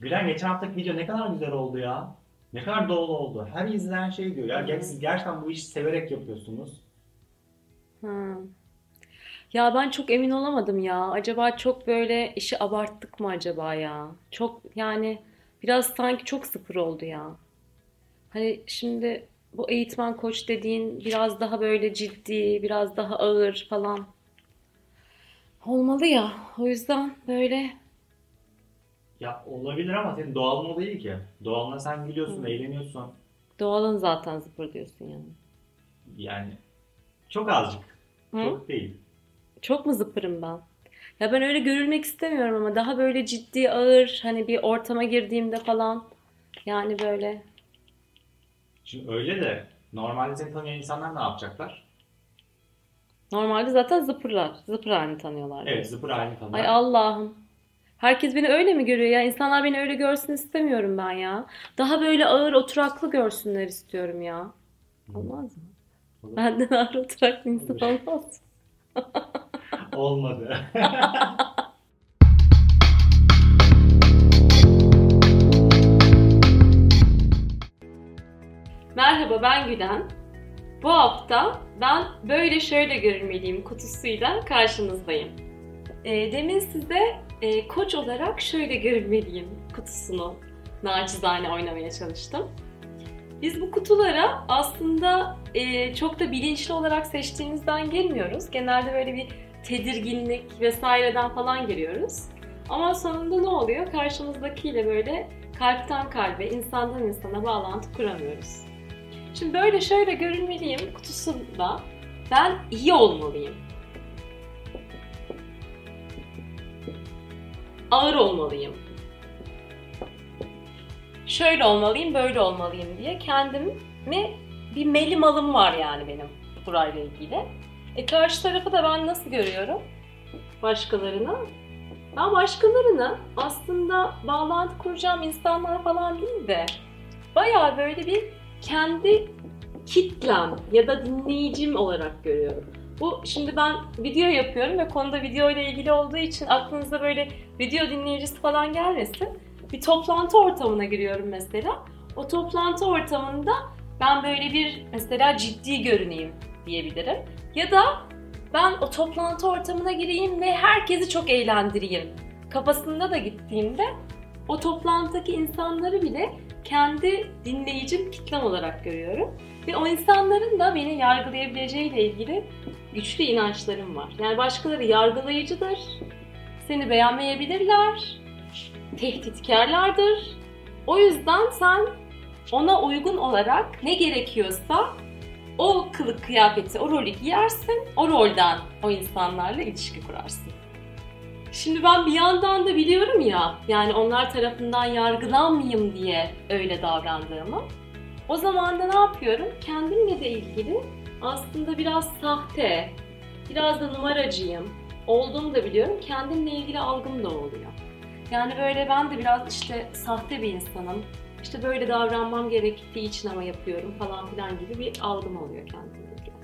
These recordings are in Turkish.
Gülen geçen haftaki video ne kadar güzel oldu ya. Ne kadar doğal oldu. Her izleyen şey diyor. Ya Hı. siz gerçekten bu işi severek yapıyorsunuz. Ha. Ya ben çok emin olamadım ya. Acaba çok böyle işi abarttık mı acaba ya? Çok yani biraz sanki çok sıfır oldu ya. Hani şimdi bu eğitmen koç dediğin biraz daha böyle ciddi, biraz daha ağır falan olmalı ya. O yüzden böyle Ya olabilir ama senin doğalın o değil ki. Doğalına sen gülüyorsun, Hı. eğleniyorsun. doğalın zaten zıpır diyorsun yani. Yani çok azıcık. Hı? Çok değil. Çok mu zıpırım ben? Ya ben öyle görülmek istemiyorum ama daha böyle ciddi, ağır hani bir ortama girdiğimde falan yani böyle Şimdi öyle de normalde seni tanıyan insanlar ne yapacaklar? normalde zaten zıpırlar. Zıpır halini tanıyorlar. Evet zıpır halini tanır. Ay Allah'ım. Herkes beni öyle mi görüyor ya? İnsanlar beni öyle görsün istemiyorum ben ya. Daha böyle ağır oturaklı görsünler istiyorum ya. Olmaz mı? Olur. Benden ağır oturaklı insan Olur. olmaz. Olmadı. Merhaba ben Gülen. Bu hafta ben böyle şöyle görünmeliyim kutusuyla karşınızdayım. E, demin size e, koç olarak şöyle görünmeliyim kutusunu naçizane oynamaya çalıştım. Biz bu kutulara aslında e, çok da bilinçli olarak seçtiğimizden gelmiyoruz. Genelde böyle bir tedirginlik vesaireden falan giriyoruz. Ama sonunda ne oluyor? Karşımızdakiyle böyle kalpten kalbe, insandan insana bağlantı kuramıyoruz. Şimdi böyle şöyle görünmeliyim kutusunda ben iyi olmalıyım. Ağır olmalıyım. Şöyle olmalıyım, böyle olmalıyım diye kendimi bir melimalım var yani benim burayla ilgili. E karşı tarafı da ben nasıl görüyorum? Başkalarına. Ben başkalarına aslında bağlantı kuracağım insanlar falan değil de bayağı böyle bir kendi kitlem ya da dinleyicim olarak görüyorum. Bu şimdi ben video yapıyorum ve konuda video ile ilgili olduğu için aklınıza böyle video dinleyicisi falan gelmesin. Bir toplantı ortamına giriyorum mesela. O toplantı ortamında ben böyle bir mesela ciddi görüneyim diyebilirim. Ya da ben o toplantı ortamına gireyim ve herkesi çok eğlendireyim. Kafasında da gittiğimde o toplantıdaki insanları bile kendi dinleyicim kitlem olarak görüyorum. Ve o insanların da beni yargılayabileceğiyle ilgili güçlü inançlarım var. Yani başkaları yargılayıcıdır, seni beğenmeyebilirler, tehditkarlardır. O yüzden sen ona uygun olarak ne gerekiyorsa o kılık kıyafeti, o rolü giyersin, o rolden o insanlarla ilişki kurarsın. Şimdi ben bir yandan da biliyorum ya, yani onlar tarafından yargılanmayayım diye öyle davrandığımı. O zaman da ne yapıyorum? Kendimle de ilgili aslında biraz sahte, biraz da numaracıyım olduğumu da biliyorum. Kendimle ilgili algım da oluyor. Yani böyle ben de biraz işte sahte bir insanım. İşte böyle davranmam gerektiği için ama yapıyorum falan filan gibi bir algım oluyor kendimle ilgili.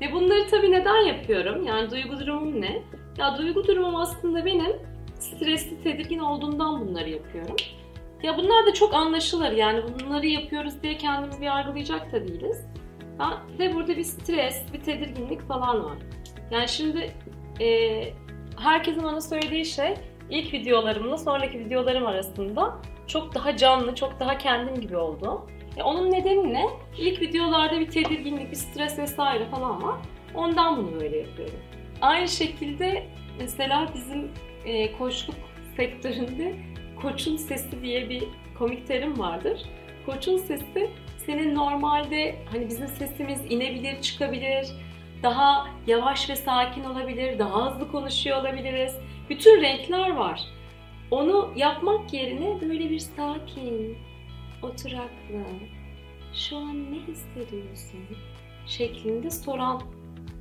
Ve bunları tabii neden yapıyorum? Yani duygu durumum ne? Ya duygu durumum aslında benim stresli, tedirgin olduğumdan bunları yapıyorum. Ya bunlar da çok anlaşılır yani bunları yapıyoruz diye kendimizi yargılayacak da değiliz. Ve burada bir stres, bir tedirginlik falan var. Yani şimdi e, herkesin bana söylediği şey ilk videolarımla sonraki videolarım arasında çok daha canlı, çok daha kendim gibi oldu. E, onun nedeni ne? İlk videolarda bir tedirginlik, bir stres vesaire falan var. Ondan bunu böyle yapıyorum. Aynı şekilde mesela bizim e, koçluk sektöründe koçun sesi diye bir komik terim vardır. Koçun sesi senin normalde hani bizim sesimiz inebilir, çıkabilir, daha yavaş ve sakin olabilir, daha hızlı konuşuyor olabiliriz. Bütün renkler var. Onu yapmak yerine böyle bir sakin, oturaklı, şu an ne hissediyorsun şeklinde soran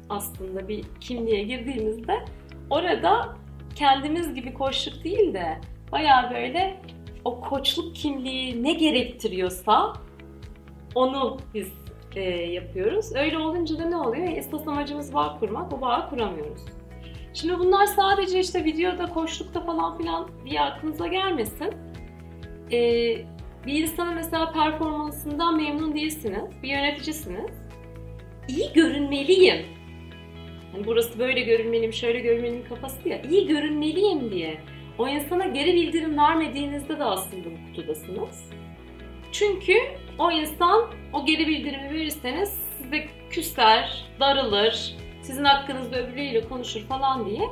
aslında bir kimliğe girdiğimizde orada kendimiz gibi koçluk değil de baya böyle o koçluk kimliği ne gerektiriyorsa onu biz e, yapıyoruz. Öyle olunca da ne oluyor? Esas amacımız bağ kurmak, o bağı kuramıyoruz. Şimdi bunlar sadece işte videoda, koçlukta falan filan diye aklınıza gelmesin. e, bir insanın mesela performansından memnun değilsiniz, bir yöneticisiniz. İyi görünmeliyim. Hani burası böyle görünmeliyim, şöyle görünmeliyim kafası ya. İyi görünmeliyim diye. O insana geri bildirim vermediğinizde de aslında bu kutudasınız. Çünkü o insan o geri bildirimi verirseniz size küser, darılır, sizin hakkınızda öbürüyle konuşur falan diye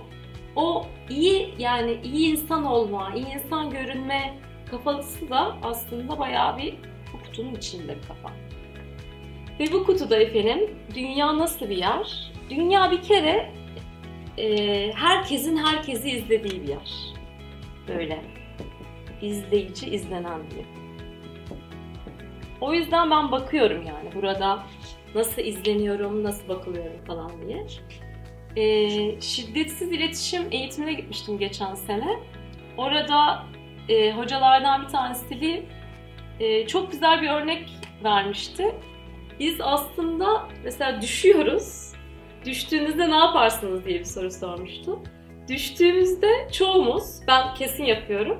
o iyi yani iyi insan olma, iyi insan görünme kafalısı da aslında bayağı bir bu kutunun içinde bir kafa. Ve bu kutuda efendim dünya nasıl bir yer? Dünya bir kere e, herkesin herkesi izlediği bir yer. Böyle izleyici, izlenen diye. O yüzden ben bakıyorum yani burada nasıl izleniyorum, nasıl bakılıyorum falan diye. E, şiddetsiz iletişim eğitimine gitmiştim geçen sene. Orada e, hocalardan bir tanesi bir e, çok güzel bir örnek vermişti. Biz aslında mesela düşüyoruz. Düştüğünüzde ne yaparsınız diye bir soru sormuştu. Düştüğümüzde çoğumuz, ben kesin yapıyorum,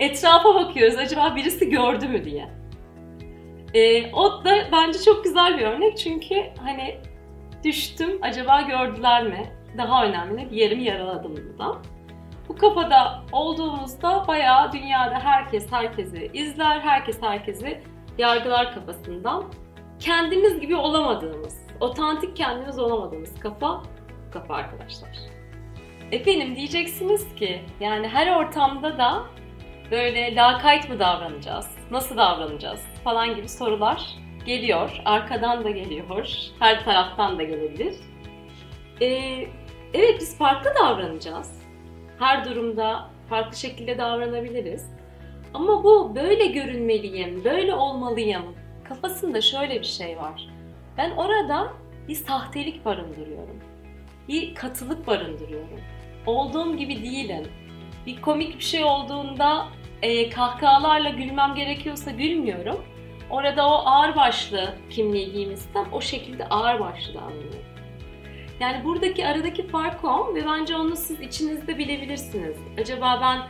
etrafa bakıyoruz acaba birisi gördü mü diye. E, o da bence çok güzel bir örnek çünkü hani düştüm acaba gördüler mi? Daha önemli bir yerimi yaraladım burada. Bu kafada olduğumuzda bayağı dünyada herkes herkesi izler, herkes herkesi yargılar kafasından. Kendimiz gibi olamadığımız, otantik kendimiz olamadığımız kafa bu kafa arkadaşlar. Efendim diyeceksiniz ki yani her ortamda da böyle lakayt mı davranacağız, nasıl davranacağız falan gibi sorular geliyor. Arkadan da geliyor, her taraftan da gelebilir. Ee, evet biz farklı davranacağız. Her durumda farklı şekilde davranabiliriz. Ama bu böyle görünmeliyim, böyle olmalıyım kafasında şöyle bir şey var. Ben orada bir sahtelik barındırıyorum. Bir katılık barındırıyorum. Olduğum gibi değilim. Bir komik bir şey olduğunda e, kahkahalarla gülmem gerekiyorsa gülmüyorum. Orada o ağır başlı kimliği giymişsem o şekilde ağır başlı davranıyorum. Yani buradaki aradaki fark o ve bence onu siz içinizde bilebilirsiniz. Acaba ben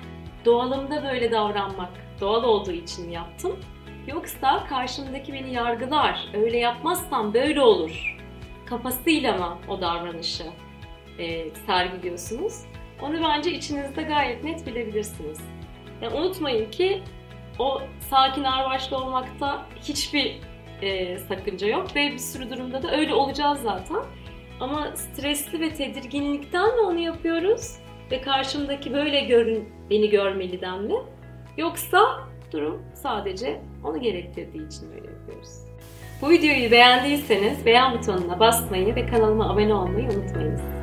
doğalımda böyle davranmak, doğal olduğu için mi yaptım? Yoksa karşımdaki beni yargılar, öyle yapmazsam böyle olur kafasıyla mı o davranışı e, sergiliyorsunuz? Onu bence içinizde gayet net bilebilirsiniz. Yani unutmayın ki o sakin ağırbaşlı olmakta hiçbir e, sakınca yok ve bir sürü durumda da öyle olacağız zaten. Ama stresli ve tedirginlikten mi onu yapıyoruz? Ve karşımdaki böyle görün, beni görmeliden mi? Yoksa durum sadece onu gerektirdiği için öyle yapıyoruz. Bu videoyu beğendiyseniz beğen butonuna basmayı ve kanalıma abone olmayı unutmayınız.